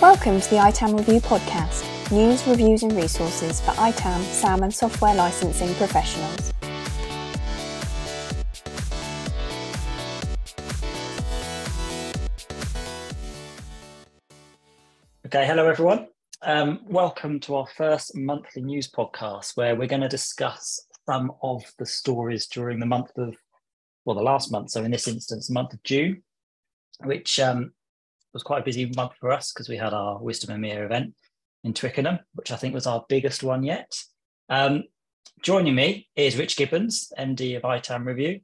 Welcome to the ITAM Review podcast news, reviews, and resources for ITAM, SAM, and software licensing professionals. Okay, hello everyone. Welcome to our first monthly news podcast where we're going to discuss some of the stories during the month of, well, the last month. So, in this instance, the month of June, which um, was quite a busy month for us because we had our Wisdom EMEA event in Twickenham, which I think was our biggest one yet. Um, joining me is Rich Gibbons, MD of ITAM Review.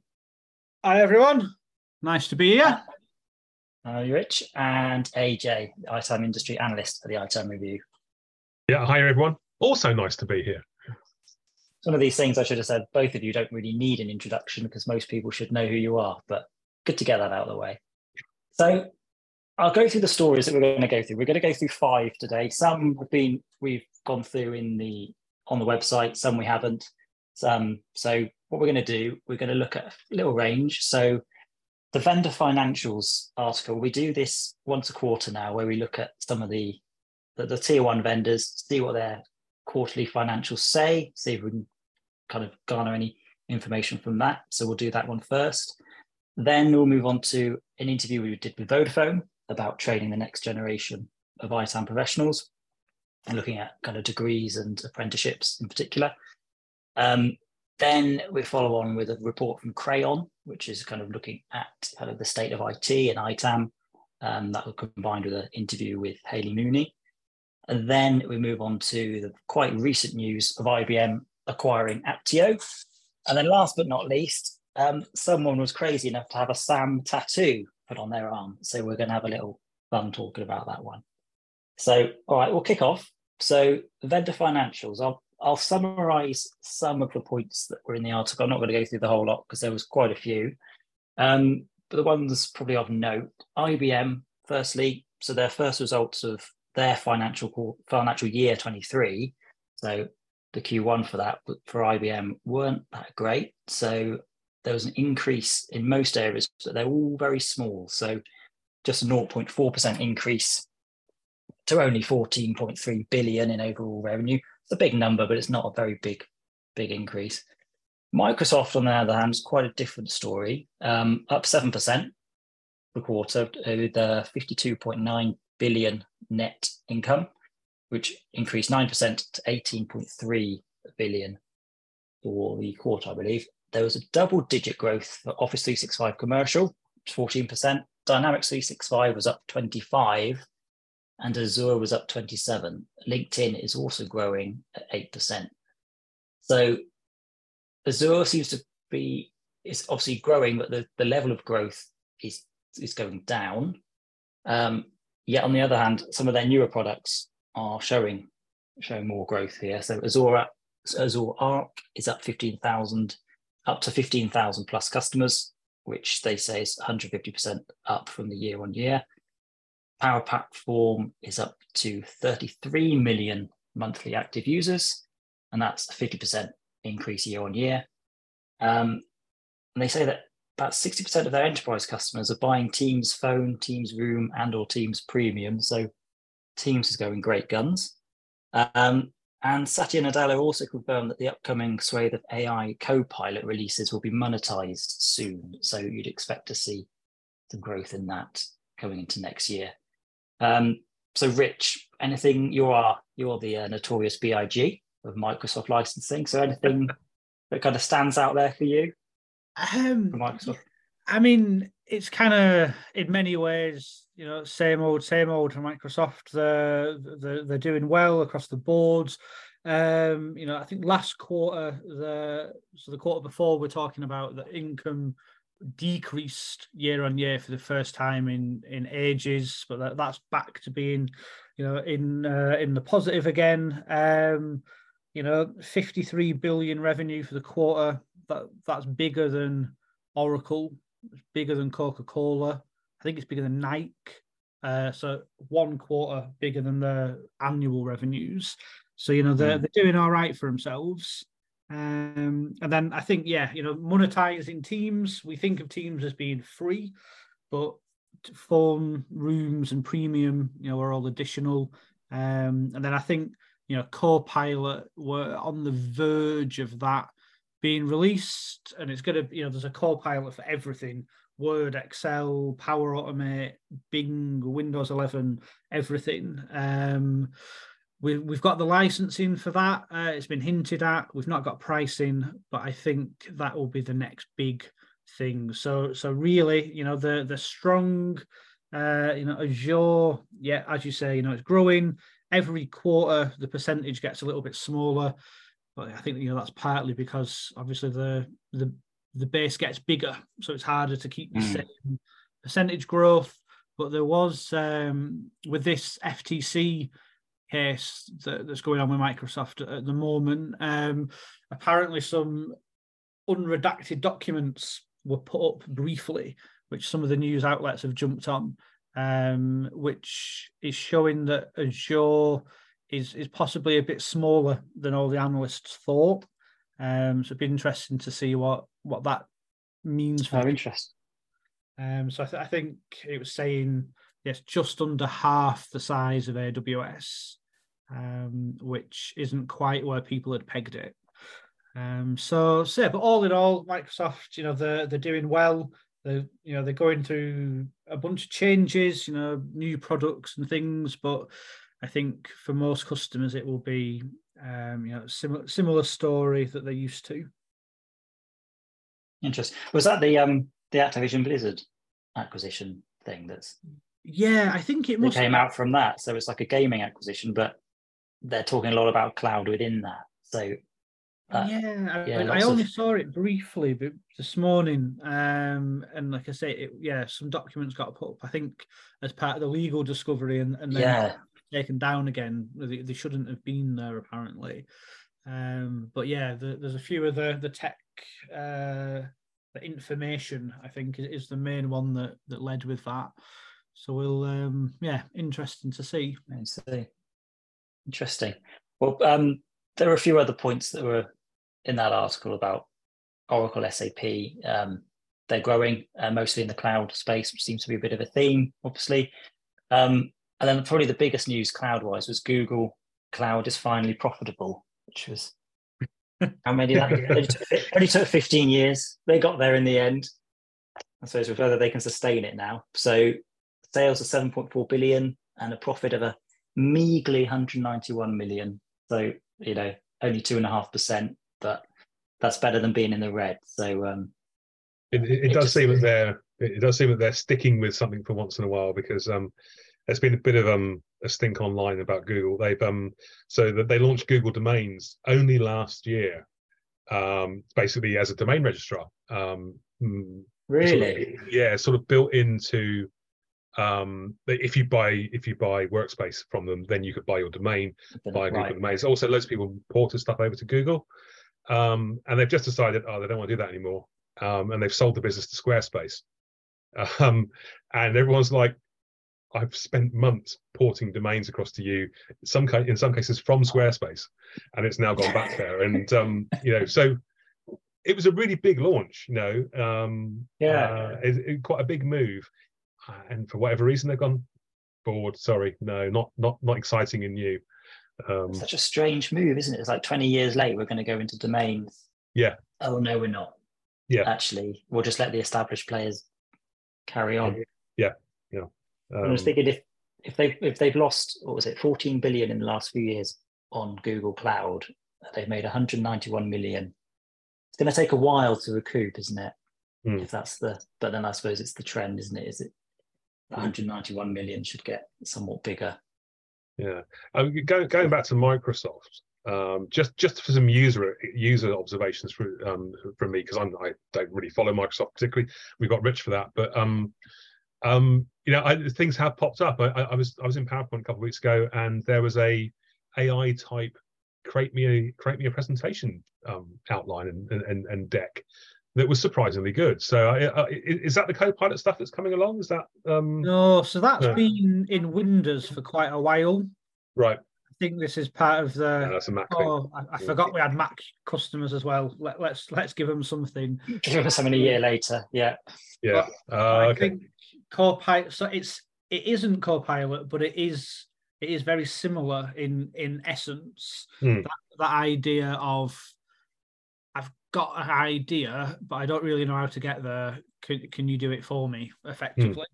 Hi, everyone. Nice to be here. Hi, Rich. And AJ, ITAM Industry Analyst for the ITAM Review. Yeah, hi, everyone. Also nice to be here. Some of these things I should have said, both of you don't really need an introduction because most people should know who you are, but good to get that out of the way. So I'll go through the stories that we're going to go through. We're going to go through five today. Some have been we've gone through in the on the website. Some we haven't. Um, so what we're going to do, we're going to look at a little range. So the vendor financials article, we do this once a quarter now, where we look at some of the the, the tier one vendors, see what their quarterly financials say, see if we can kind of garner any information from that. So we'll do that one first. Then we'll move on to an interview we did with Vodafone, about training the next generation of ITAM professionals and looking at kind of degrees and apprenticeships in particular. Um, then we follow on with a report from Crayon, which is kind of looking at kind of the state of IT and ITAM. Um, that will combined with an interview with Hayley Mooney. And then we move on to the quite recent news of IBM acquiring Apptio. And then last but not least, um, someone was crazy enough to have a SAM tattoo put on their arm. So we're going to have a little fun talking about that one. So, all right, we'll kick off. So, vendor financials. I'll I'll summarize some of the points that were in the article. I'm not going to go through the whole lot because there was quite a few. Um, but the ones probably of note, IBM, firstly, so their first results of their financial financial year 23. So the Q1 for that for IBM weren't that great. So there was an increase in most areas, but they're all very small. So just a 0.4% increase to only 14.3 billion in overall revenue. It's a big number, but it's not a very big, big increase. Microsoft, on the other hand, is quite a different story. Um, up 7% per quarter with uh, 52.9 billion net income, which increased 9% to 18.3 billion for the quarter, I believe there was a double digit growth for Office 365 commercial, 14%. Dynamics 365 was up 25 and Azure was up 27. LinkedIn is also growing at 8%. So Azure seems to be is obviously growing, but the, the level of growth is is going down. Um, yet on the other hand, some of their newer products are showing showing more growth here. So Azure Azure Arc is up 15,000 up to 15,000 plus customers, which they say is 150% up from the year on year. Power Platform is up to 33 million monthly active users, and that's a 50% increase year on year. Um, and they say that about 60% of their enterprise customers are buying Teams Phone, Teams Room, and or Teams Premium. So Teams is going great guns. Um, and Satya Nadella also confirmed that the upcoming swathe of AI Copilot releases will be monetized soon. So you'd expect to see some growth in that coming into next year. Um, so, Rich, anything you are you're the uh, notorious BIG of Microsoft licensing. So, anything that kind of stands out there for you? Um, Microsoft. I mean, it's kind of in many ways, you know, same old, same old for Microsoft. They're, they're, they're doing well across the boards. Um, you know, I think last quarter, the so the quarter before, we're talking about the income decreased year on year for the first time in in ages, but that, that's back to being, you know, in uh, in the positive again. Um, you know, 53 billion revenue for the quarter. That that's bigger than Oracle it's bigger than Coca Cola. I think it's bigger than Nike. Uh, so one quarter bigger than the annual revenues. So you know they're mm. they're doing all right for themselves. Um, and then I think, yeah, you know, monetizing teams. We think of teams as being free, but phone rooms and premium, you know, are all additional. Um, and then I think, you know, Copilot were on the verge of that being released, and it's going to, you know, there's a Copilot for everything. Word, Excel, Power Automate, Bing, Windows 11, everything. Um, we, we've got the licensing for that. Uh, it's been hinted at. We've not got pricing, but I think that will be the next big thing. So so really, you know, the the strong, uh, you know, Azure, yeah, as you say, you know, it's growing every quarter. The percentage gets a little bit smaller, but I think you know that's partly because obviously the the the base gets bigger, so it's harder to keep the mm. same percentage growth. But there was um, with this FTC case that, that's going on with Microsoft at the moment. Um, apparently, some unredacted documents were put up briefly, which some of the news outlets have jumped on, um, which is showing that Azure is is possibly a bit smaller than all the analysts thought. Um, so it'd be interesting to see what what that means for. Oh, interest. Um, so I, th- I think it was saying yes, just under half the size of AWS, um, which isn't quite where people had pegged it. Um, so, so yeah, but all in all, Microsoft, you know, they're they're doing well. They, you know, they're going through a bunch of changes, you know, new products and things. But I think for most customers, it will be, um, you know, similar similar story that they're used to. Interesting. Was that the um the Activision Blizzard acquisition thing? That's yeah, I think it must came out from that. So it's like a gaming acquisition, but they're talking a lot about cloud within that. So uh, yeah, yeah I, I only of... saw it briefly but this morning, um, and like I say, it, yeah, some documents got put up. I think as part of the legal discovery, and, and then yeah. Taken down again. They, they, shouldn't have been there apparently. Um, but yeah, the, there's a few of the the tech, uh, the information. I think is, is the main one that that led with that. So we'll, um, yeah, interesting to see. Interesting. Well, um, there are a few other points that were in that article about Oracle SAP. Um, they're growing uh, mostly in the cloud space, which seems to be a bit of a theme, obviously. Um, and then probably the biggest news cloud wise was Google Cloud is finally profitable, which was how many that only took, only took 15 years. They got there in the end. I suppose whether they can sustain it now. So sales are 7.4 billion and a profit of a meagly 191 million. So, you know, only two and a half percent but that's better than being in the red. So um, it, it, it, does just, seem that they're it does seem that they're sticking with something for once in a while because um, there's been a bit of um, a stink online about Google. They've um, so that they launched Google Domains only last year, um, basically as a domain registrar. Um, mm, really? Sort of, yeah, sort of built into um if you buy if you buy workspace from them then you could buy your domain buy right. google domains also loads of people ported stuff over to google um, and they've just decided, oh, they don't want to do that anymore, um, and they've sold the business to Squarespace. Um, and everyone's like, I've spent months porting domains across to you, some in some cases from Squarespace, and it's now gone back there. And um, you know, so it was a really big launch. You know, um, yeah, uh, it, it, quite a big move. Uh, and for whatever reason, they've gone bored. Sorry, no, not not not exciting and new. Um, Such a strange move, isn't it? It's like 20 years late, we're going to go into domains. Yeah. Oh, no, we're not. Yeah. Actually, we'll just let the established players carry on. Yeah. Yeah. Um, I was thinking if, if they've, if they've lost, what was it, 14 billion in the last few years on Google Cloud, they've made 191 million. It's going to take a while to recoup, isn't it? Mm. If that's the, but then I suppose it's the trend, isn't it? Is it 191 million should get somewhat bigger yeah, um, going going back to Microsoft, um, just just for some user user observations from um, from me because I don't really follow Microsoft particularly. We got rich for that, but um, um, you know, I, things have popped up. I, I, was I was in PowerPoint a couple of weeks ago, and there was a AI type create me a create me a presentation um, outline and, and and deck that was surprisingly good. So, uh, uh is that the Copilot stuff that's coming along? Is that um... no? So that's been in Windows for quite a while. Right. I think this is part of the. Yeah, that's a Mac oh, I, I, forgot we had Mac customers as well. Let, us let's, let's give them something. Give them something a year later. Yeah. Yeah. Uh, I okay. think Copilot. So it's it isn't co-pilot, but it is it is very similar in in essence. Hmm. That, that idea of I've got an idea, but I don't really know how to get there. Can, can you do it for me effectively?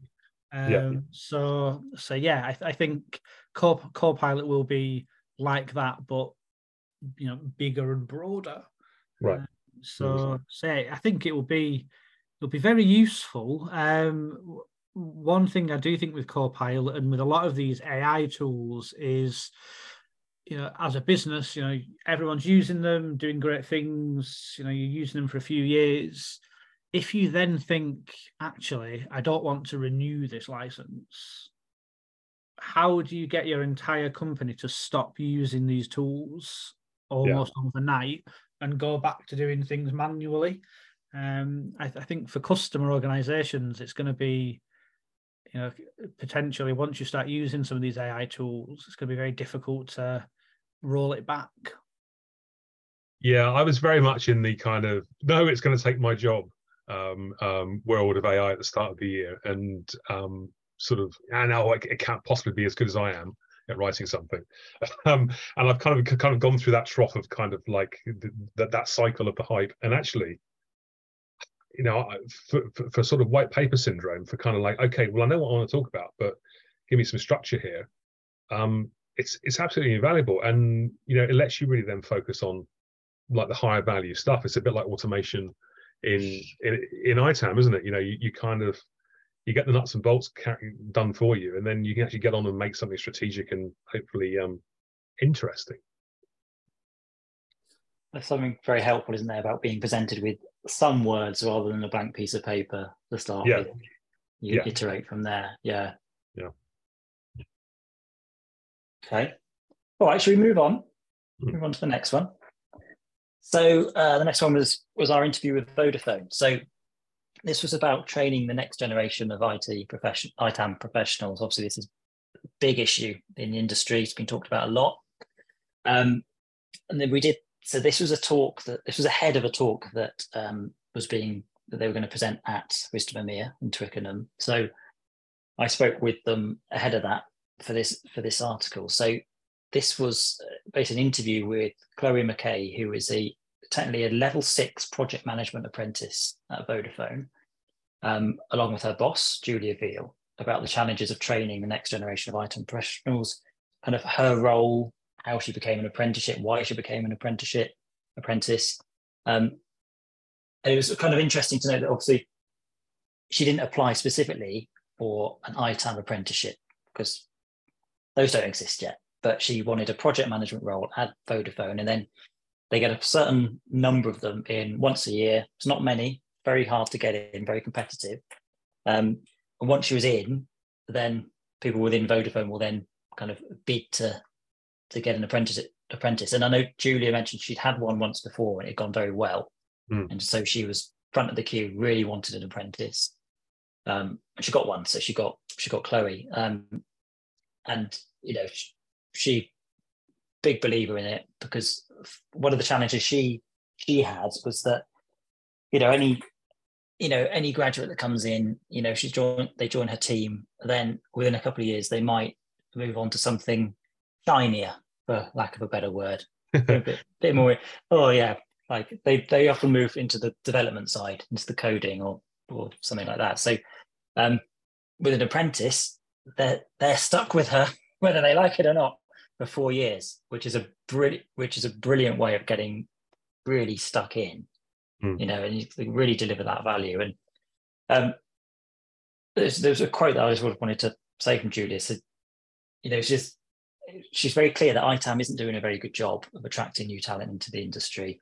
Um, Yeah. So so yeah, I, I think Co Copilot will be like that, but you know, bigger and broader. Right. Um, so say I think it will be it'll be very useful. Um, one thing I do think with Copilot and with a lot of these AI tools is, you know, as a business, you know, everyone's using them, doing great things. You know, you're using them for a few years. If you then think, actually, I don't want to renew this license, how do you get your entire company to stop using these tools almost overnight and go back to doing things manually? Um, I, I think for customer organizations, it's going to be, you know, potentially once you start using some of these AI tools, it's going to be very difficult to roll it back. Yeah, I was very much in the kind of no, it's going to take my job um, um, world of AI at the start of the year, and um, sort of, and now it, can't possibly be as good as I am at writing something. Um, and I've kind of kind of gone through that trough of kind of like th- that that cycle of the hype, and actually, you know, for, for, for sort of white paper syndrome, for kind of like, okay, well, I know what I want to talk about, but give me some structure here. Um, it's it's absolutely invaluable, and you know, it lets you really then focus on like the higher value stuff. It's a bit like automation in in, in ITAM, isn't it? You know, you, you kind of you get the nuts and bolts done for you, and then you can actually get on and make something strategic and hopefully um, interesting. There's something very helpful, isn't there, about being presented with some words rather than a blank piece of paper to start Yeah. with. You Yeah. iterate from there. Yeah. Yeah. Okay. All right. Should we move on? Mhm. Move on to the next one. So uh, the next one was was our interview with Vodafone. So this was about training the next generation of IT profession, ITAM professionals. Obviously, this is a big issue in the industry. It's been talked about a lot. Um, and then we did. So this was a talk that this was ahead of a talk that um, was being that they were going to present at Wisdom EMEA in Twickenham. So I spoke with them ahead of that for this for this article. So this was uh, basically an interview with Chloe McKay, who is a technically a level six project management apprentice at Vodafone, um, along with her boss Julia Veal, about the challenges of training the next generation of ITAM professionals, kind of her role, how she became an apprenticeship, why she became an apprenticeship apprentice. Um, and it was kind of interesting to know that obviously she didn't apply specifically for an ITAM apprenticeship because those don't exist yet. But she wanted a project management role at Vodafone, and then they get a certain number of them in once a year. It's not many, very hard to get in, very competitive. Um, and once she was in, then people within Vodafone will then kind of bid to to get an apprentice. Apprentice, and I know Julia mentioned she'd had one once before and it had gone very well, Mm. and so she was front of the queue, really wanted an apprentice. Um, and she got one, so she got she got Chloe, um, and you know she, she big believer in it because one of the challenges she she had was that you know any you know any graduate that comes in you know she's joined they join her team then within a couple of years they might move on to something shinier for lack of a better word. A bit, bit more oh yeah like they they often move into the development side into the coding or or something like that. So um with an apprentice they're they're stuck with her whether they like it or not for four years which is a brilliant which is a brilliant way of getting really stuck in Mm. you know and you really deliver that value. And um there's there's a quote that i just wanted to say from julia. Said you know she's she's very clear that itam isn't doing a very good job of attracting new talent into the industry.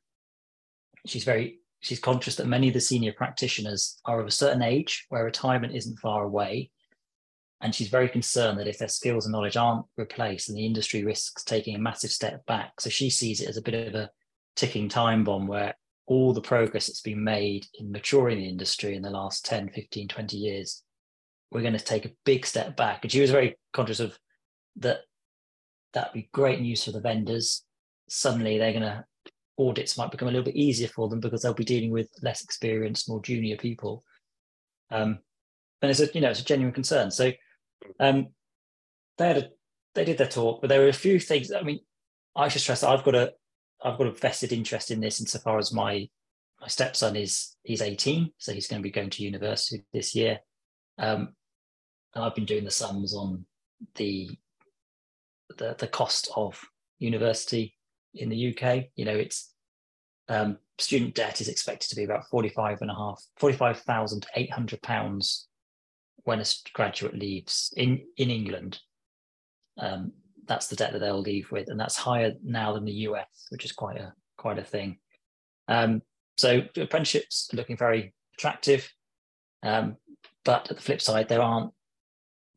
She's very she's conscious that many of the senior practitioners are of a certain age where retirement isn't far away. And she's very concerned that if their skills and knowledge aren't replaced then the industry risks taking a massive step back. So she sees it as a bit of a ticking time bomb where all the progress that's been made in maturing the industry in the last 10 15 20 years we're going to take a big step back. And she was very conscious of that that'd be great news for the vendors. Suddenly, they're going to audits might become a little bit easier for them because they'll be dealing with less experienced, more junior people. Um, and it's a you know it's a genuine concern. So um, they had a, they did their talk, but there were a few things. I mean, I should stress that I've got a I've got a vested interest in this insofar as my my stepson is he's 18, so he's going to be going to university this year. Um, and I've been doing the sums on the the the cost of university in the UK. You know, it's um, student debt is expected to be about 45 and a half, 45,800 pounds when a graduate leaves in, in England. Um, that's the debt that they'll leave with, and that's higher now than the US, which is quite a quite a thing. Um, so apprenticeships are looking very attractive, um, but at the flip side, there aren't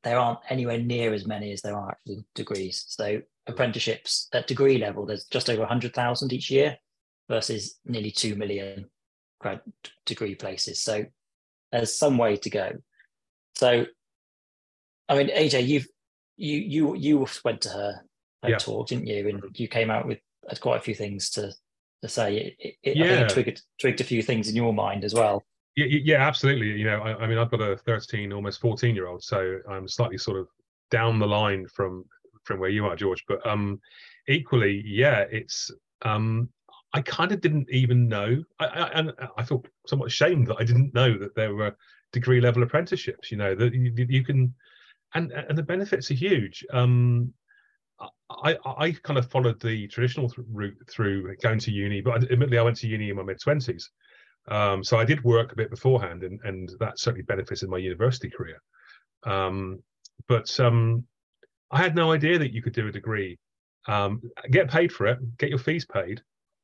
there aren't anywhere near as many as there are actually degrees. So apprenticeships at degree level, there's just over 100,000 each year versus nearly 2 million grad degree places. So there's some way to go. So, I mean, AJ, you've you you you went to her, her yeah. talk, didn't you? And you came out with uh, quite a few things to to say. It, it, yeah. I think it triggered triggered a few things in your mind as well. Yeah, yeah, absolutely. You know, I, I mean, I've got a 13, almost 14 year old, so I'm slightly sort of down the line from from where you are, George. But um, equally, yeah, it's um, I kind of didn't even know, I, I, and I feel somewhat ashamed that I didn't know that there were degree level apprenticeships. You know that you, you can, and and the benefits are huge. Um, I, I kind of followed the traditional route through going to uni, but admittedly, I went to uni in my mid twenties. Um, so I did work a bit beforehand, and, and that certainly benefited my university career. Um, but um, I had no idea that you could do a degree, um, get paid for it, get your fees paid,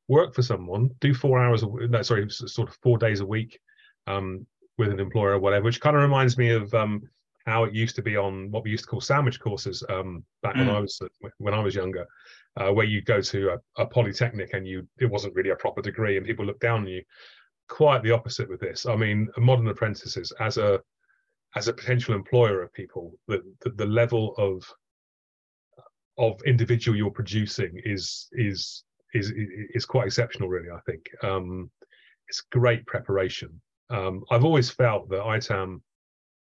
work for someone, do four hours, a, no, sorry, sort of four days a week um, with an employer or whatever, which kind of reminds me of um, how it used to be on what we used to call sandwich courses back mm. when I was when I was younger, uh, where you go to a, a polytechnic and you it wasn't really a proper degree and people look down on you quite the opposite with this. I mean, modern apprentices as a as a potential employer of people, the, the, the level of of individual you're producing is is is is quite exceptional, really. I think um, it's great preparation. Um, I've always felt that ITAM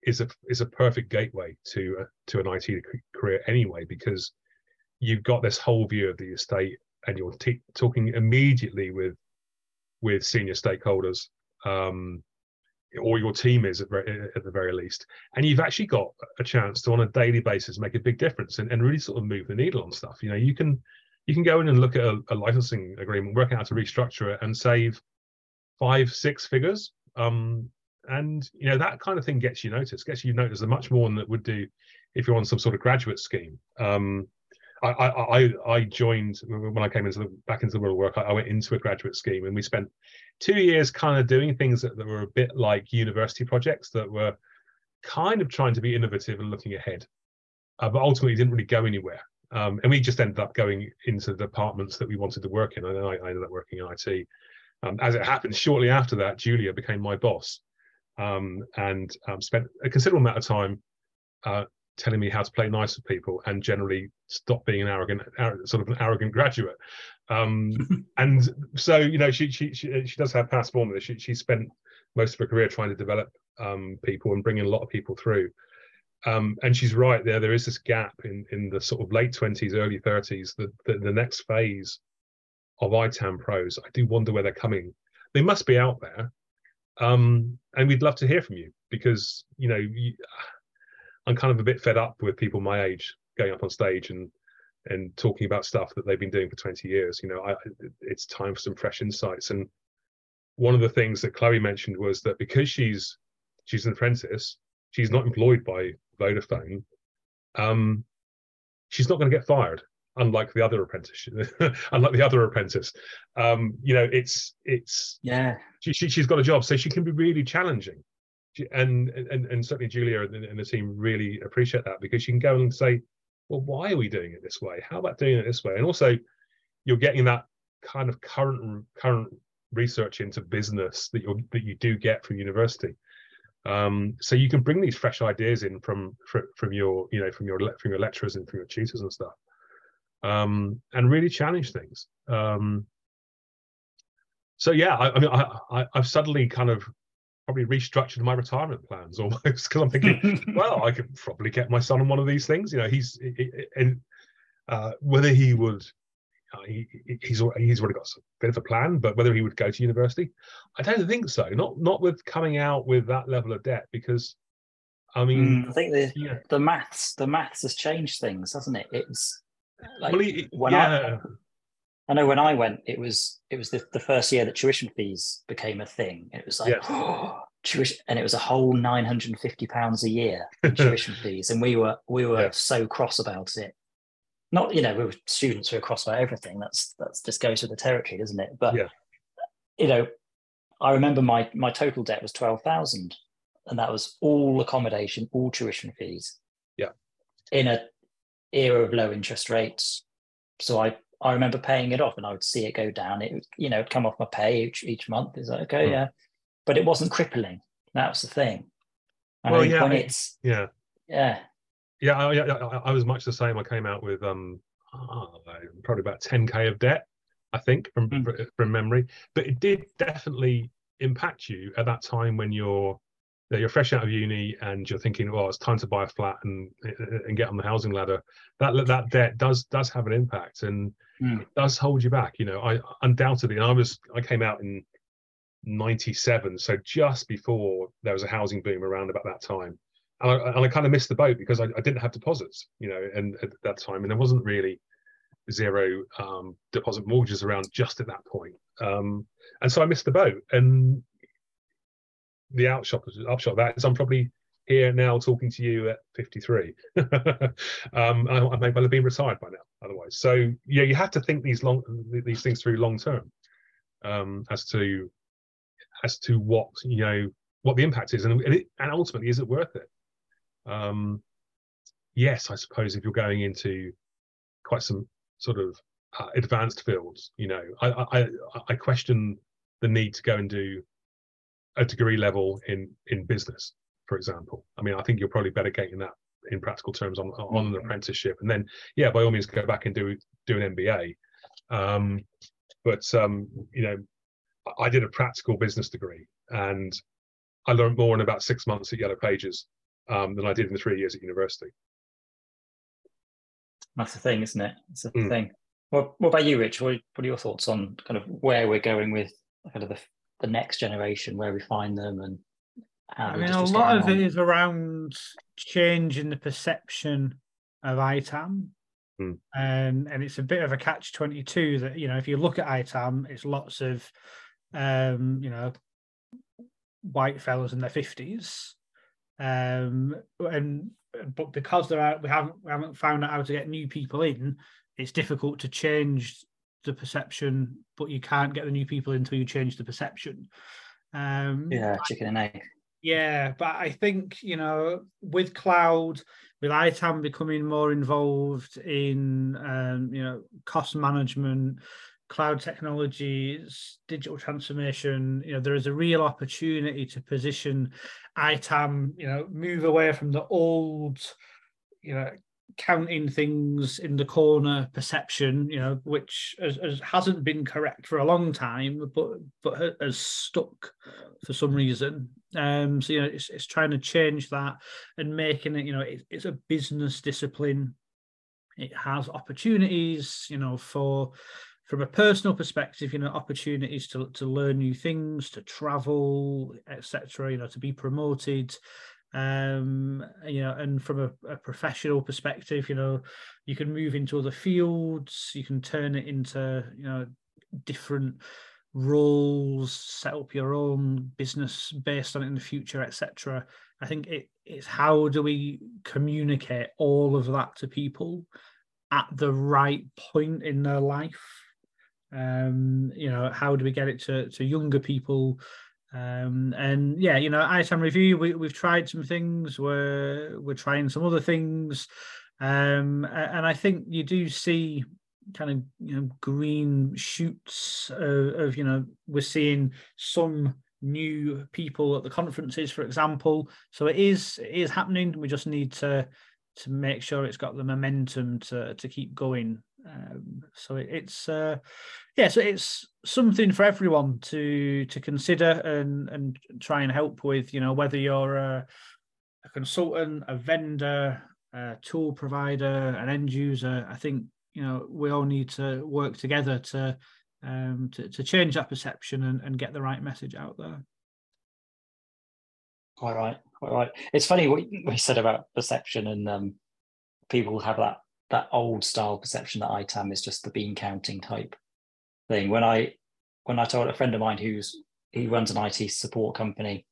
is a is a perfect gateway to uh, to an IT career anyway, because you've got this whole view of the estate, and you're t- talking immediately with with senior stakeholders, um, or your team is at, at, the very least. And you've actually got a chance to, on a daily basis, make a big difference and, and really sort of move the needle on stuff. You know, you can you can go in and look at a, a licensing agreement, work out how to restructure it, and save five, six figures. Um, and you know that kind of thing gets you noticed, gets you noticed much more than it would do if you're on some sort of graduate scheme. Um, I, I, I joined when I came into the, back into the world of work. I, I, went into a graduate scheme, and we spent two years kind of doing things that, that were a bit like university projects that were kind of trying to be innovative and looking ahead, uh, but ultimately didn't really go anywhere. Um, and we just ended up going into the departments that we wanted to work in. And I, I ended up working in IT. Um, as it happened, shortly after that, Julia became my boss um, and um, spent a considerable amount of time uh, telling me how to play nice with people and generally stop being an arrogant, sort of an arrogant graduate. Um, and so, you know, she, she she she does have past form. She she spent most of her career trying to develop um, people and bringing a lot of people through. Um, and she's right there. There is this gap in in the sort of late twenties, early thirties. The, the, the next phase of ITAM pros. I do wonder where they're coming. They must be out there, um, and we'd love to hear from you because you know you, I'm kind of a bit fed up with people my age going up on stage and and talking about stuff that they've been doing for 20 years. You know, I, it's time for some fresh insights. And one of the things that Chloe mentioned was that because she's she's an apprentice, she's not employed by Vodafone. Um, she's not going to get fired, unlike the other apprentice. unlike the other apprentice, um, you know, it's it's yeah. She, she she's got a job, so she can be really challenging and and and certainly Julia and the team really appreciate that because you can go and say, well, why are we doing it this way? How about doing it this way? And also, you're getting that kind of current current research into business that you that you do get from university. Um, so you can bring these fresh ideas in from from your you know from your from your lecturers and from your tutors and stuff. um, and really challenge things. Um, so yeah, I, I mean, I, I, I've suddenly kind of probably restructured my retirement plans almost because I'm thinking, well, I could probably get my son on one of these things. You know, he's and uh, whether he would, uh, he, he's he's already got a bit of a plan, but whether he would go to university, I don't think so. Not not with coming out with that level of debt because. I mean, mm, I think the yeah. the maths the maths has changed things, hasn't it? It's like well, he, when yeah. I I know when I went, it was it was the, the first year that tuition fees became a thing. It was like yes. oh, tuition, and it was a whole nine hundred and fifty pounds a year tuition fees, and we were we were yeah. so cross about it. Not you know we were students who were cross about everything. That's that's just goes with the territory, doesn't it? But yeah. you know, I remember my my total debt was twelve thousand, and that was all accommodation, all tuition fees. Yeah. In a era of low interest rates, so I I remember paying it off and I would see it go down. It would, you know, it'd come off my pay each, each month. Is like, okay, mm. yeah. But it wasn't crippling. That was the thing. I well, yeah, it's yeah, yeah, yeah. I, yeah, I, was much the same. I came out with um oh, probably about 10k of debt, I think, from mm. from memory. But it did definitely impact you at that time when you're you're fresh out of uni and you're thinking, well, it's time to buy a flat and and get on the housing ladder. That that debt does does have an impact and mm. it does hold you back. You know, I undoubtedly, and I was I came out in '97, so just before there was a housing boom around about that time, and I, and I kind of missed the boat because I, I didn't have deposits. You know, and at that time, and there wasn't really zero um, deposit mortgages around just at that point. Um, and so I missed the boat. And the upshot upshot of that is I'm probably here now talking to you at 53. um, I, I may well have been retired by now, otherwise. So yeah, you have to think these long these things through long term um, as to as to what you know what the impact is, and and ultimately is it worth it? Um, yes, I suppose if you're going into quite some sort of uh, advanced fields, you know, I, I I question the need to go and do a degree level in in business, for example. I mean, I think you're probably better getting that in practical terms on on an mm-hmm. apprenticeship, and then yeah, by all means, go back and do do an MBA. Um, but um, you know, I did a practical business degree, and I learned more in about six months at Yellow Pages um, than I did in the three years at university. That's the thing, isn't it? It's the mm. thing. What, what about you, Rich? What, what are your thoughts on kind of where we're going with kind of the the next generation, where we find them, and I mean, a lot of on. it is around changing the perception of ITAM. Mm. And and it's a bit of a catch twenty two that you know if you look at ITAM, it's lots of um, you know white fellows in their fifties, um, and but because there are we haven't we haven't found out how to get new people in, it's difficult to change the perception, but you can't get the new people until you change the perception. Um, yeah, chicken and egg. Yeah, but I think you know with cloud, with ITAM becoming more involved in um, you know cost management, cloud technologies, digital transformation, you know there is a real opportunity to position ITAM, you know, move away from the old, you know, counting things in the corner perception, you know, which has, has, hasn't been correct for a long time, but but has stuck for some reason. Um, so you know, it's it's trying to change that and making it, you know, it, it's a business discipline. It has opportunities, you know, for from a personal perspective, you know, opportunities to to learn new things, to travel, etc. You know, to be promoted um you know and from a, a, professional perspective you know you can move into other fields you can turn it into you know different roles set up your own business based on it in the future etc i think it, it's how do we communicate all of that to people at the right point in their life? Um you know how do we get it to to younger people um, and yeah, you know, ITAM review, we, we've tried some things, we're, we're trying some other things. Um, and I think you do see kind of, you know, green shoots of, of, you know, we're seeing some new people at the conferences, for example. So it is, it is happening. We just need to, to make sure it's got the momentum to, to keep going. Um, so it, it's uh, yeah, so it's something for everyone to to consider and and try and help with. You know, whether you're a, a consultant, a vendor, a tool provider, an end user. I think you know we all need to work together to um, to, to change that perception and, and get the right message out there. Quite right, quite right. It's funny what we said about perception, and um, people have that that old style perception that ITAM is just the bean counting type thing. When I when I told a friend of mine who's he runs an IT support company,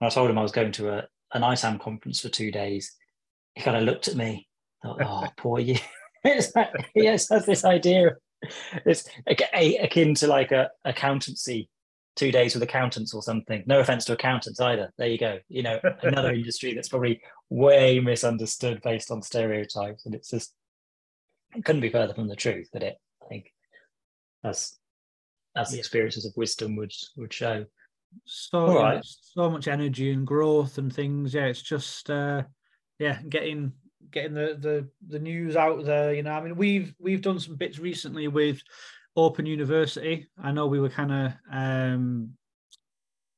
and I told him I was going to a an ITAM conference for two days, he kind of looked at me, thought, "Oh, poor you." it's like, he has this idea. It's akin to like a accountancy two days with accountants or something. No offense to accountants either. There you go. You know, another industry that's probably way misunderstood based on stereotypes. And it's just, couldn't be further from the truth that it, I think, as as the experiences of wisdom would would show. So right. so much energy and growth and things. Yeah, it's just uh yeah, getting getting the the the news out there. You know, I mean, we've we've done some bits recently with Open University. I know we were kind of um,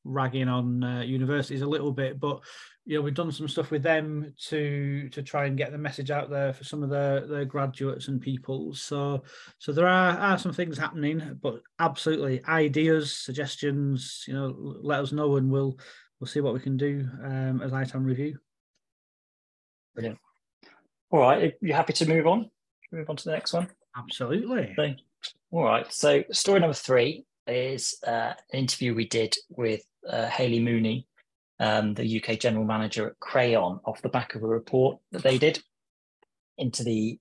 ragging on uh, universities a little bit, but you know we've done some stuff with them to to try and get the message out there for some of the the graduates and people. So so there are are some things happening, but absolutely ideas, suggestions. You know, let us know and we'll we'll see what we can do um, as ITAM review. Brilliant. All right, you happy to move on? Move on to the next one. Absolutely. All right. So, story number three is uh, an interview we did with uh, Hayley Mooney, um, the UK general manager at Crayon, off the back of a report that they did into the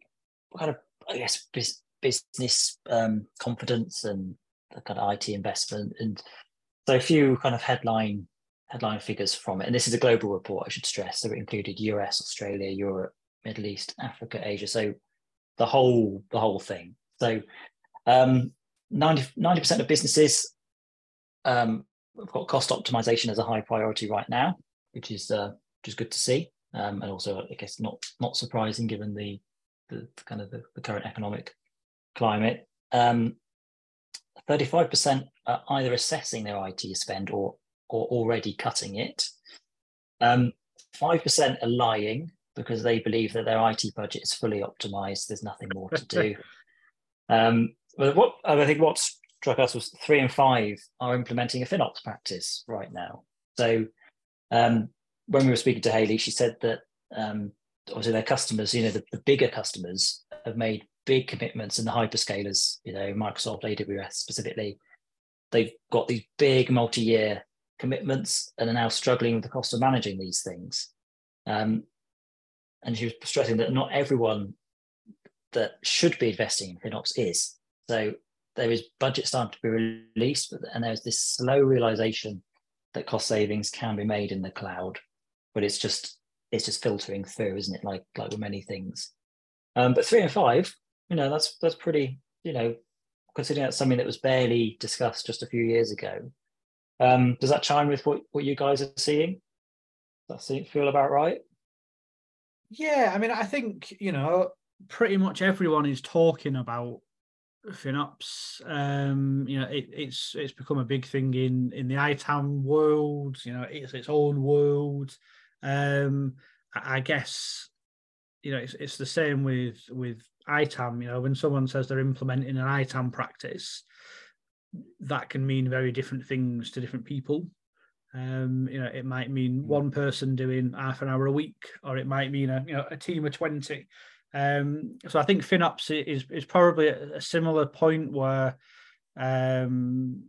kind of, I guess, business um, confidence and the kind of IT investment. And so, a few kind of headline headline figures from it. And this is a global report, I should stress. So, it included US, Australia, Europe, Middle East, Africa, Asia. So, the whole the whole thing. So um, 90 percent of businesses um, have got cost optimization as a high priority right now, which is uh, which is good to see, um, and also I guess not not surprising given the the, kind of the, the, current economic climate. Um, 35% are either assessing their IT spend or or already cutting it. Um, 5% are lying because they believe that their IT budget is fully optimized. There's nothing more to do. Um, but what I think what struck us was three and five are implementing a FinOps practice right now. So um, when we were speaking to Hayley, she said that um, obviously their customers, you know, the, the bigger customers have made big commitments and the hyperscalers, you know, Microsoft, AWS specifically, they've got these big multi-year commitments and are now struggling with the cost of managing these things. Um, and she was stressing that not everyone that should be investing in FinOps is. So there is budget starting to be released, but, and there's this slow realization that cost savings can be made in the cloud, but it's just it's just filtering through, isn't it? Like like with many things. Um, but three and five, you know, that's that's pretty, you know, considering that's something that was barely discussed just a few years ago. Um, does that chime with what, what you guys are seeing? Does that feel about right? Yeah, I mean, I think you know, pretty much everyone is talking about FinOps. Um, you know, it, it's it's become a big thing in in the ITAM world. You know, it's its own world. Um, I, I guess you know it's it's the same with with ITAM. You know, when someone says they're implementing an ITAM practice, that can mean very different things to different people. Um, you know, it might mean hmm. one person doing half an hour a week, or it might mean a you know a team of twenty. Um, so I think FinOps is is probably a, similar point where um,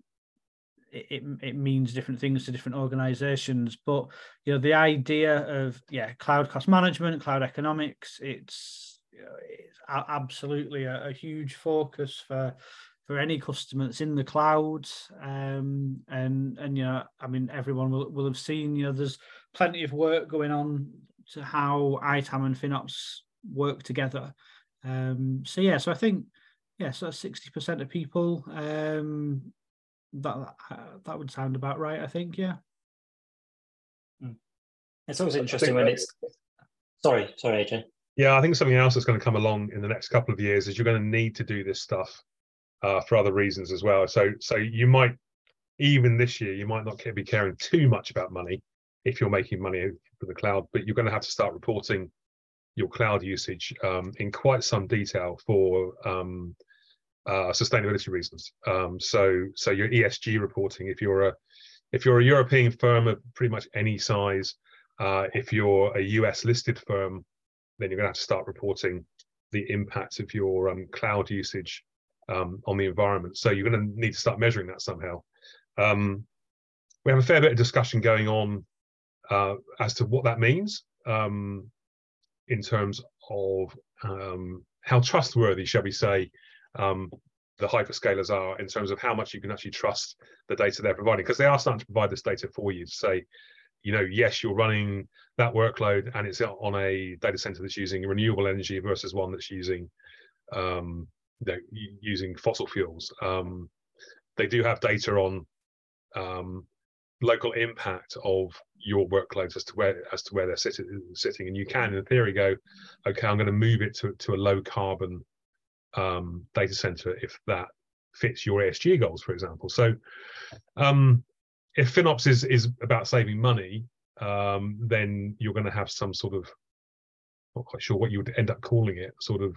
it, it means different things to different organizations. But you know, the idea of yeah, cloud cost management, cloud economics, it's, you know, it's absolutely a, a, huge focus for for any customer that's in the cloud. Um, and and you know, I mean, everyone will, will have seen, you know, there's plenty of work going on to how ITAM and FinOps work together. Um, so yeah, so I think yeah, so sixty percent of people um, that that would sound about right. I think yeah. Hmm. It's always interesting when it's. Sorry, sorry, AJ. Yeah, I think something else that's going to come along in the next couple of years is you're going to need to do this stuff uh, for other reasons as well. So, so you might even this year you might not be caring too much about money if you're making money for the cloud, but you're going to have to start reporting your cloud usage um, in quite some detail for um, uh, sustainability reasons. Um, so, so your ESG reporting, if you're a if you're a European firm of pretty much any size, uh, if you're a US listed firm, then you're going to have to start reporting the impact of your um, cloud usage um, on the environment. So you're going to need to start measuring that somehow. Um, we have a fair bit of discussion going on uh, as to what that means um, in terms of um, how trustworthy, shall we say, um, the hyperscalers are in terms of how much you can actually trust the data they're providing because they are starting to provide this data for you to say you know yes you're running that workload and it's on a data center that's using renewable energy versus one that's using um, you know, using fossil fuels. Um, they do have data on um, local impact of your workloads as to where as to where they're sitting, sitting and you can in theory go okay i'm going to move it to, to a low carbon um, data center if that fits your esg goals for example so um, if finops is is about saving money um, then you're going to have some sort of not quite sure what you would end up calling it sort of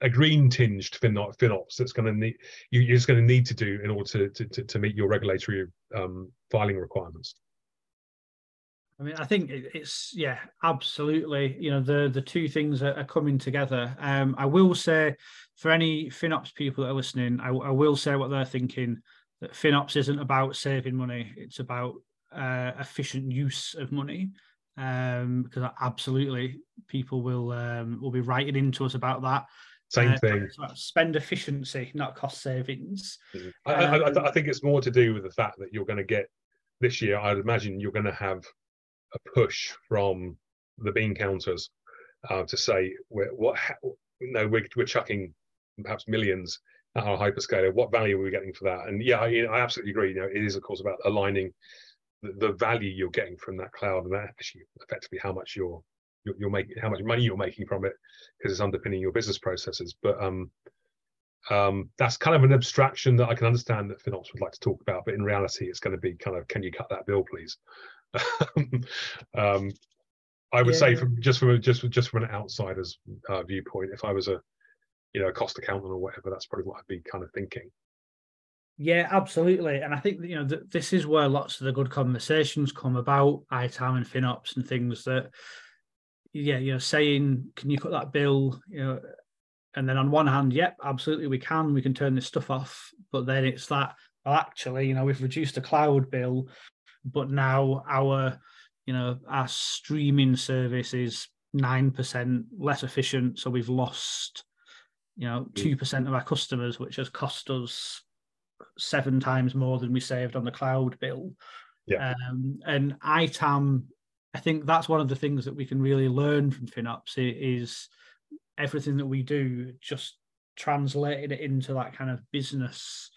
a green tinged FinOps, FinOps that's going to need you, are just going to need to do in order to to, to meet your regulatory um, filing requirements. I mean, I think it's yeah, absolutely. You know, the the two things are, are coming together. Um, I will say for any FinOps people that are listening, I, I, will say what they're thinking. That FinOps isn't about saving money; it's about uh, efficient use of money. Um, because absolutely, people will um, will be writing into us about that. Same uh, thing. Spend efficiency, not cost savings. Mm-hmm. I, I, I, um, think it's more to do with the fact that you're going to get this year. I'd imagine you're going to have a push from the bean counters uh, to say we're what no we're, we're chucking perhaps millions at our hyperscaler. What value are we getting for that? And yeah, I, I absolutely agree. You know, it is of course about aligning the, the value you're getting from that cloud and that actually effectively how much you're you're, you're making how much money you're making from it because it's underpinning your business processes. But um, um, that's kind of an abstraction that I can understand that FinOps would like to talk about, but in reality, it's going to be kind of, can you cut that bill, please? um, I would yeah. say from just from just just from an outsider's uh, viewpoint, if I was a you know a cost accountant or whatever, that's probably what I'd be kind of thinking. Yeah, absolutely, and I think you know th- this is where lots of the good conversations come about ITAM and FinOps and things that yeah, you know, saying, can you cut that bill? You know, and then on one hand, yep, absolutely, we can. We can turn this stuff off. But then it's that, well, actually, you know, we've reduced the cloud bill, but now our, you know, our streaming service is nine percent less efficient. So we've lost, you know, mm. two percent of our customers, which has cost us seven times more than we saved on the cloud bill. Yeah. Um, and ITAM I think that's one of the things that we can really learn from FinOps is everything that we do just translating it into that kind of business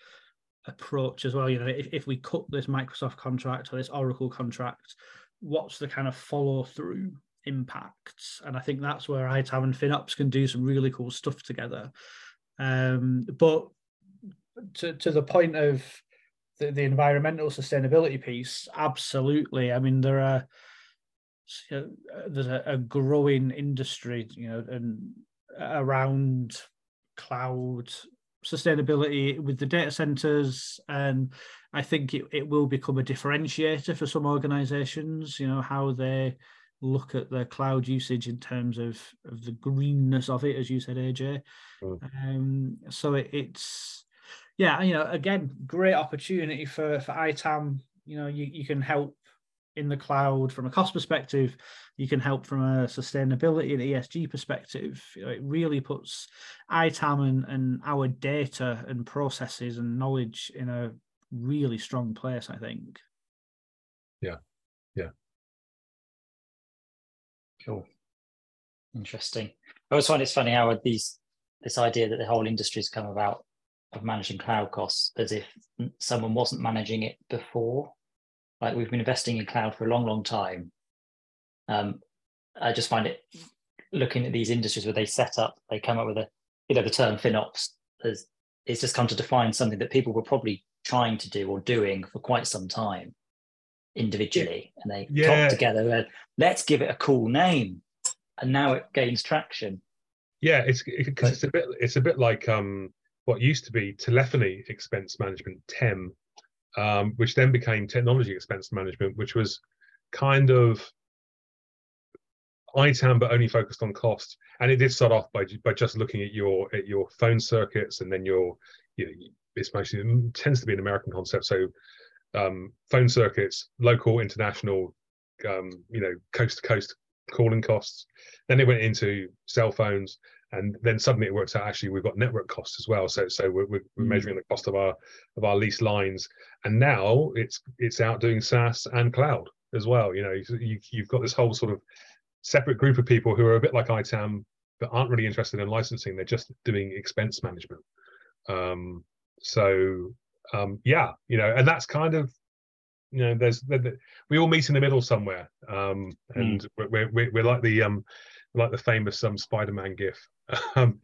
approach as well. You know, if, if we cut this Microsoft contract or this Oracle contract, what's the kind of follow through impacts? And I think that's where ITAM and FinOps can do some really cool stuff together. Um, but to, to the point of the, the environmental sustainability piece, absolutely. I mean, there are you know, there's a, a, growing industry, you know, and around cloud sustainability with the data centers, and I think it, it will become a differentiator for some organizations. You know how they look at their cloud usage in terms of of the greenness of it, as you said, AJ. Mm. Um, so it, it's yeah, you know, again, great opportunity for for ITAM. You know, you, you can help in the cloud from a cost perspective you can help from a sustainability and esg perspective. It really puts itam and, and our data and processes and knowledge in a really strong place i think. Yeah. Yeah. Cool. Interesting. I always find it's funny how these this idea that the whole industry has come about of managing cloud costs as if someone wasn't managing it before like we've been investing in cloud for a long, long time. Um, I just find it looking at these industries where they set up, they come up with a, you know, the term FinOps has it's just come to define something that people were probably trying to do or doing for quite some time individually, and they yeah. together and let's give it a cool name, and now it gains traction. Yeah, it's because it's a bit it's a bit like um what used to be telephony expense management TEM, um, which then became technology expense management, which was kind of ITAM, but only focused on cost. And it did start off by by just looking at your at your phone circuits, and then your you know, it's mostly it tends to be an American concept. So um, phone circuits, local, international, um, you know, coast to coast calling costs. Then it went into cell phones, and then suddenly it works out actually we've got network costs as well. So so we're, we're mm. measuring the cost of our of our lease lines, and now it's it's out doing SaaS and cloud as well. You know, you, you've got this whole sort of separate group of people who are a bit like ITAM but aren't really interested in licensing. They're just doing expense management. Um, so um, yeah, you know, and that's kind of you know, there's we all meet in the middle somewhere, um, and mm. we're, we're we're like the um like the famous um Spider-Man GIF. um,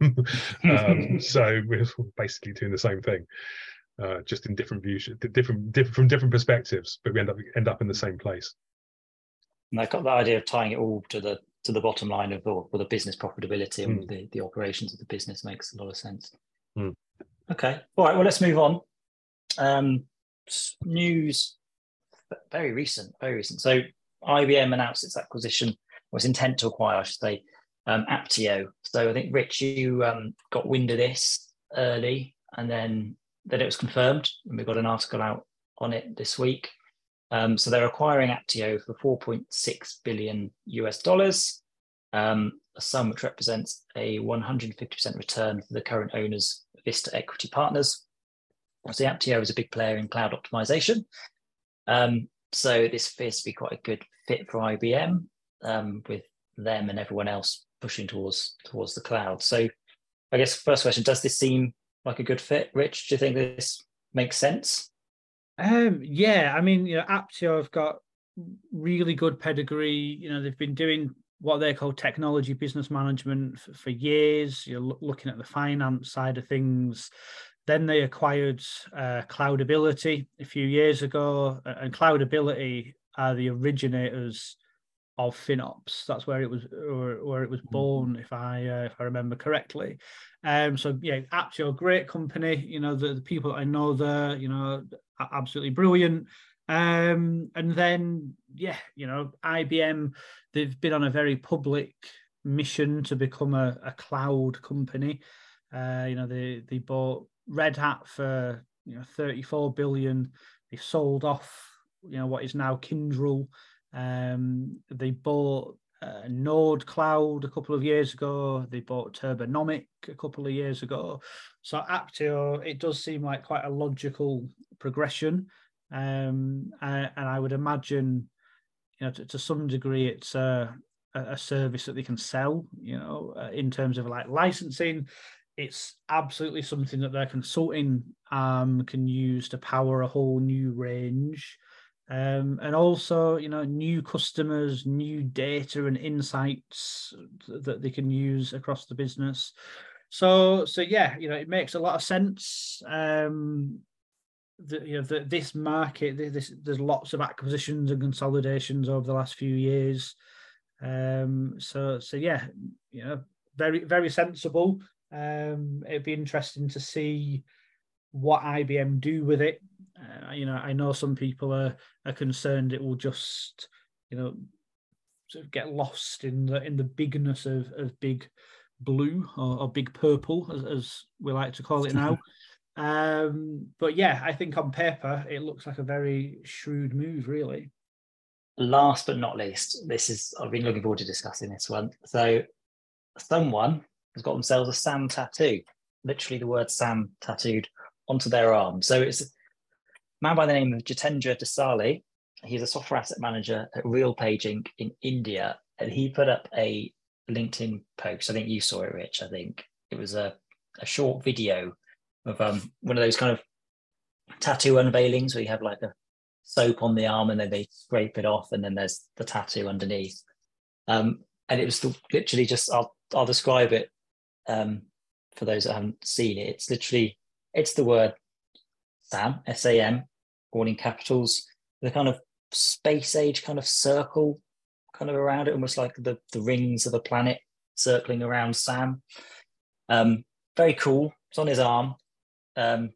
um, so we're basically doing the same thing, uh, just in different views, different, different from different perspectives, but we end up end up in the same place. And I got the idea of tying it all to the to the bottom line of the, the business profitability and mm. the, the operations of the business makes a lot of sense. Mm. Okay. All right. Well, let's move on. Um, news very recent, very recent. So IBM announced its acquisition, was intent to acquire, I should say, um, Apptio. So I think Rich, you um, got wind of this early, and then then it was confirmed, and we got an article out on it this week. Um, so they're acquiring Apptio for 4.6 billion US dollars, um, a sum which represents a 150% return for the current owners, Vista Equity Partners. So Apptio is a big player in cloud optimization. Um, so this appears to be quite a good fit for IBM, um, with them and everyone else pushing towards towards the cloud. So I guess first question: Does this seem like a good fit, Rich? Do you think this makes sense? Um, yeah, I mean, you know, Apptio have got really good pedigree. You know, they've been doing what they call technology business management for, for years. You're looking at the finance side of things. Then they acquired uh, Cloudability a few years ago, and Cloudability are the originators of FinOps. That's where it was where it was mm-hmm. born, if I uh, if I remember correctly. Um, so yeah, Apptio, great company. You know the, the people I know there, you know, absolutely brilliant. Um, and then yeah, you know, IBM, they've been on a very public mission to become a, a cloud company. Uh, you know, they they bought Red Hat for you know 34 billion. They sold off you know what is now Kyndryl um, they bought uh, Cloud a couple of years ago. They bought Turbonomic a couple of years ago. So Apptio, it does seem like quite a logical progression. Um, and, and I would imagine, you know, to, to some degree, it's a, a, service that they can sell. You know, uh, in terms of like licensing, it's absolutely something that their consulting um, can use to power a whole new range um, and also you know new customers new data and insights that they can use across the business. So so yeah you know it makes a lot of sense um that you know that this market this there's lots of acquisitions and consolidations over the last few years. Um so so yeah you know very very sensible. Um it'd be interesting to see what IBM do with it uh, you know, I know some people are are concerned it will just, you know, sort of get lost in the in the bigness of of big blue or, or big purple, as, as, we like to call it now. um, but yeah, I think on paper it looks like a very shrewd move, really. Last but not least, this is I've been looking forward to discussing this one. So, someone has got themselves a SAM tattoo, literally the word SAM tattooed onto their arm. So it's man by the name of Jitendra Desali. He's a software asset manager at RealPage Inc. in India, and he put up a LinkedIn post. I think you saw it, Rich. I think it was a, a short video of um, one of those kind of tattoo unveilings where you have like a soap on the arm and then they scrape it off, and then there's the tattoo underneath. Um, and it was the, literally just I'll I'll describe it um, for those that haven't seen it. It's literally it's the word SAM S In capitals. The kind of space age kind of circle, kind of around it, almost like the the rings of a planet circling around SAM. Um, very cool. It's on his arm, um,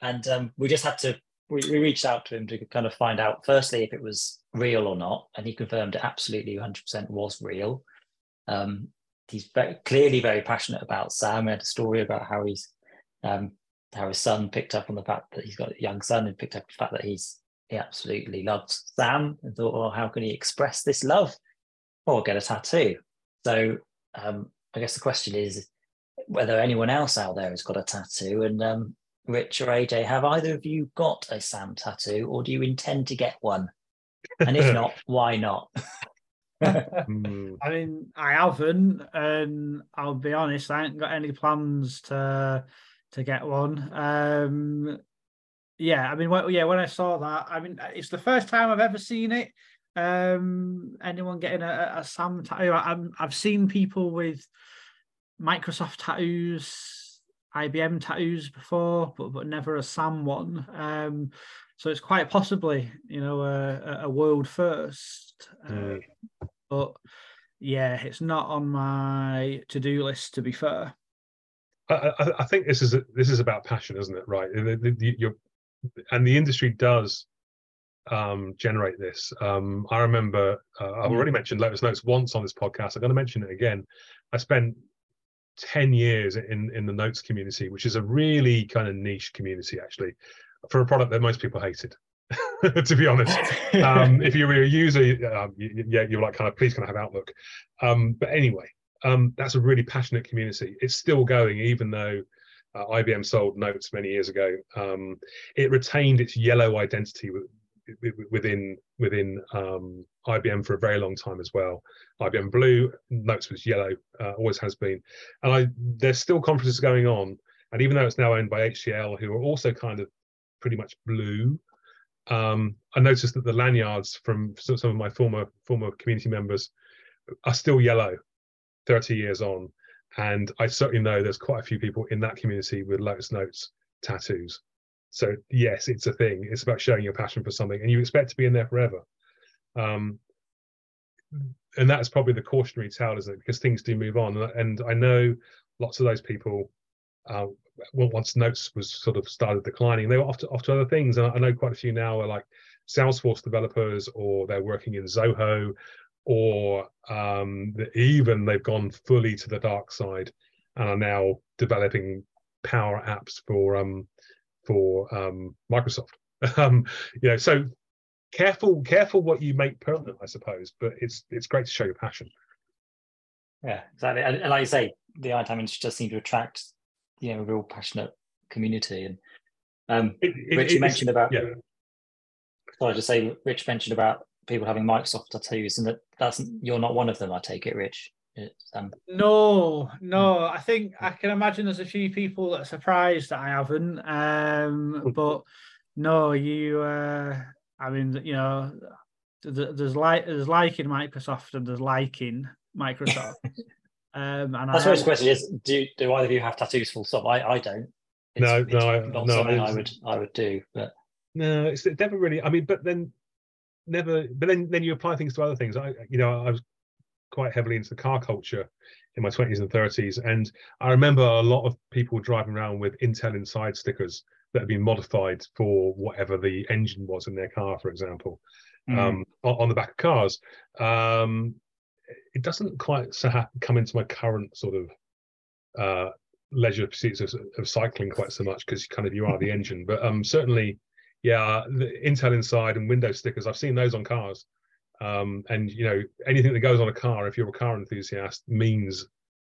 and um, we just had to. We, we reached out to him to kind of find out, firstly, if it was real or not, and he confirmed it absolutely 100% was real. Um, he's very, clearly very passionate about SAM. We had a story about how he's um, how his son picked up on the fact that he's got a young son and picked up the fact that he's he absolutely loves SAM and thought, well, how can he express this love? Or get a tattoo. So um, I guess the question is whether anyone else out there has got a tattoo. And um, Rich or AJ, have either of you got a SAM tattoo, or do you intend to get one? And if not, why not? Hmm. I mean, I haven't, and I'll be honest, I haven't got any plans to to get one. Um, yeah, I mean, yeah, when I saw that, I mean, it's the first time I've ever seen it. Um, anyone getting a, a SAM tattoo? I, I've seen people with Microsoft tattoos, IBM tattoos before, but but never a SAM one. Um, so it's quite possibly, you know, a, a world first. Mm. Uh, but yeah, it's not on my to-do list. To be fair, I, I, I think this is a, this is about passion, isn't it? Right, the, the, and the industry does um, generate this. Um, I remember uh, I've already mentioned Lotus Notes once on this podcast. I'm going to mention it again. I spent 10 years in in the notes community which is a really kind of niche community actually for a product that most people hated to be honest um, if you were a user um, you, yeah you're like kind of please can i have outlook um, but anyway um, that's a really passionate community. It's still going even though uh, ibm sold notes many years ago. Um, it retained its yellow identity within within um, IBM for a very long time as well. IBM Blue, Notes was yellow, uh, always has been, and I there's still conferences going on, and even though it's now owned by HCL, who are also kind of pretty much blue, um, I noticed that the lanyards from some of my former former community members are still yellow, 30 years on, and I certainly know there's quite a few people in that community with Lotus Notes tattoos. So yes, it's a thing. It's about showing your passion for something, and you expect to be in there forever. Um, and that's probably the cautionary tale, isn't it? Because things do move on, and I know lots of those people. Uh, once Notes was sort of started declining, they were off to, off to other things. And I know quite a few now are like Salesforce developers, or they're working in Zoho, or um, even they've gone fully to the dark side and are now developing power apps for um, for um, Microsoft. um, you know, so careful, careful what you make permanent, I suppose. But it's it's great to show your passion. Yeah, exactly. And, and like you say, the ITAM industry does seem to attract, you know, a real passionate community. And um, it, it, Rich, you mentioned about. Yeah. Sorry to say, Rich mentioned about people having Microsoft tattoos, and that that's you're not one of them. I take it, Rich. Um, no, no. I think I can imagine there's a few people that are surprised that I haven't. Um, but no, you. Uh, I mean, you know, there's like there's liking Microsoft and there's liking Microsoft. um, and that's I, the question is: Do do either of you have tattoos? Full stop. I I don't. It's, no, it's no, not no. Something I would I would do, but no, it's never really. I mean, but then never. But then then you apply things to other things. I you know I was quite heavily into the car culture in my 20s and 30s. And I remember a lot of people driving around with Intel Inside stickers that had been modified for whatever the engine was in their car, for example, mm. um, on, the back of cars. Um, it doesn't quite come into my current sort of uh, leisure pursuits of, of, cycling quite so much because kind of you are the engine. But um, certainly, yeah, the Intel Inside and Windows stickers, I've seen those on cars. Um, and you know, anything that goes on a car, if you're a car enthusiast, means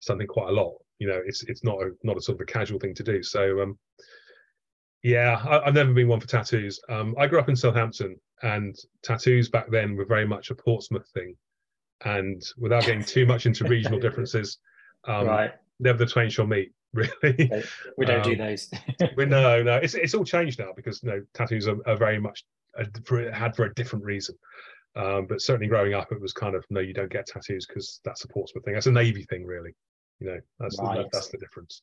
something quite a lot. You know, it's it's not a not a sort of a casual thing to do. So um, yeah, I, have never been one for tattoos. Um, I grew up in Southampton, and tattoos back then were very much a Portsmouth thing. And without getting too much into regional differences, um, right. never the twain shall meet. Really, we don't do um, those. we no, no. It's it's all changed now because you know tattoos are, are very much a, for, had for a different reason. Um, but certainly growing up, it was kind of no, you don't get tattoos because that's a Portsmouth thing. That's a Navy thing, really. You know, that's right. the, that's the difference.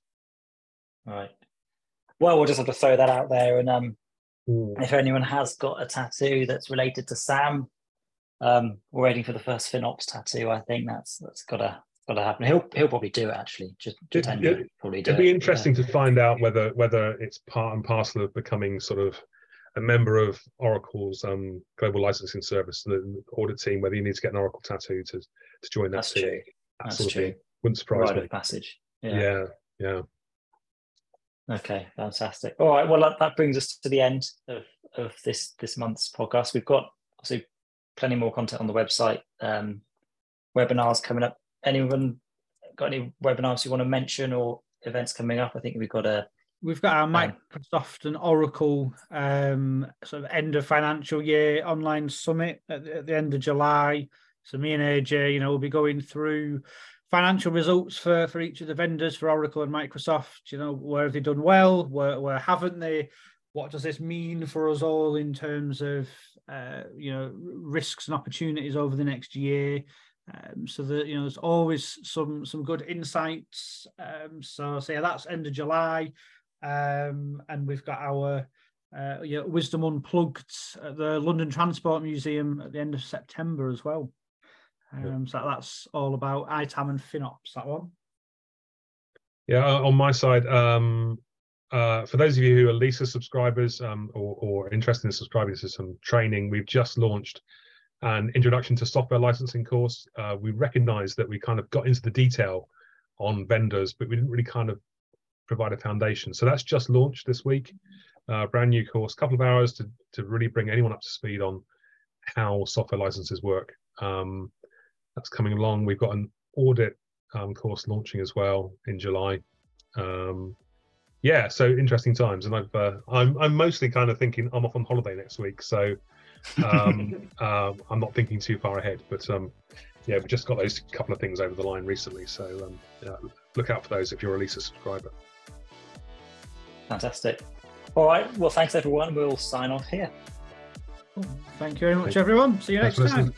Right. Well, we'll just have to throw that out there, and um, if anyone has got a tattoo that's related to SAM, um, we're waiting for the first FinOps tattoo. I think that's that's gotta gotta happen. He'll he'll probably do it actually. Just it, it, probably do It'd be interesting yeah. to find out whether whether it's part and parcel of becoming sort of a member of Oracle's um, global licensing service, the audit team, whether you need to get an Oracle tattoo to to join that That's team. True. That's true. Thing. Wouldn't surprise Rite me. Of passage. Yeah. yeah, yeah. Okay, fantastic. All right, well that, that brings us to the end of, of this this month's podcast. We've got obviously plenty more content on the website. Um, webinars coming up. Anyone got any webinars you want to mention or events coming up? I think we've got a We've got our Microsoft and Oracle um, sort of end of financial year online summit at the, at the, end of July. So me and AJ, you know, we'll be going through financial results for for each of the vendors for Oracle and Microsoft. You know, where have they done well? Where where haven't they? What does this mean for us all in terms of uh, you know risks and opportunities over the next year? Um, so that you know, there's always some some good insights. Um, so, so yeah, that's end of July. Um, and we've got our uh, yeah, Wisdom Unplugged at the London Transport Museum at the end of September as well. Um, so that's all about ITAM and FinOps, that one. Yeah, on my side, um, uh, for those of you who are LISA subscribers um, or, or, interested in subscribing to some training, we've just launched an introduction to software licensing course. Uh, we recognize that we kind of got into the detail on vendors, but we didn't really kind of provide a foundation. So that's just launched this week. Uh, brand new course, couple of hours to to really bring anyone up to speed on how software licenses work. Um, that's coming along. We've got an audit um, course launching as well in July. Um, yeah, so interesting times, and I've uh, I'm I'm mostly kind of thinking I'm off on holiday next week, so um, uh, I'm not thinking too far ahead. But um, yeah, we've just got those couple of things over the line recently, so um, yeah, look out for those if you're a LISA subscriber. Fantastic. All right. Well, thanks everyone. We'll sign off here. Thank you very much, everyone. See you next time.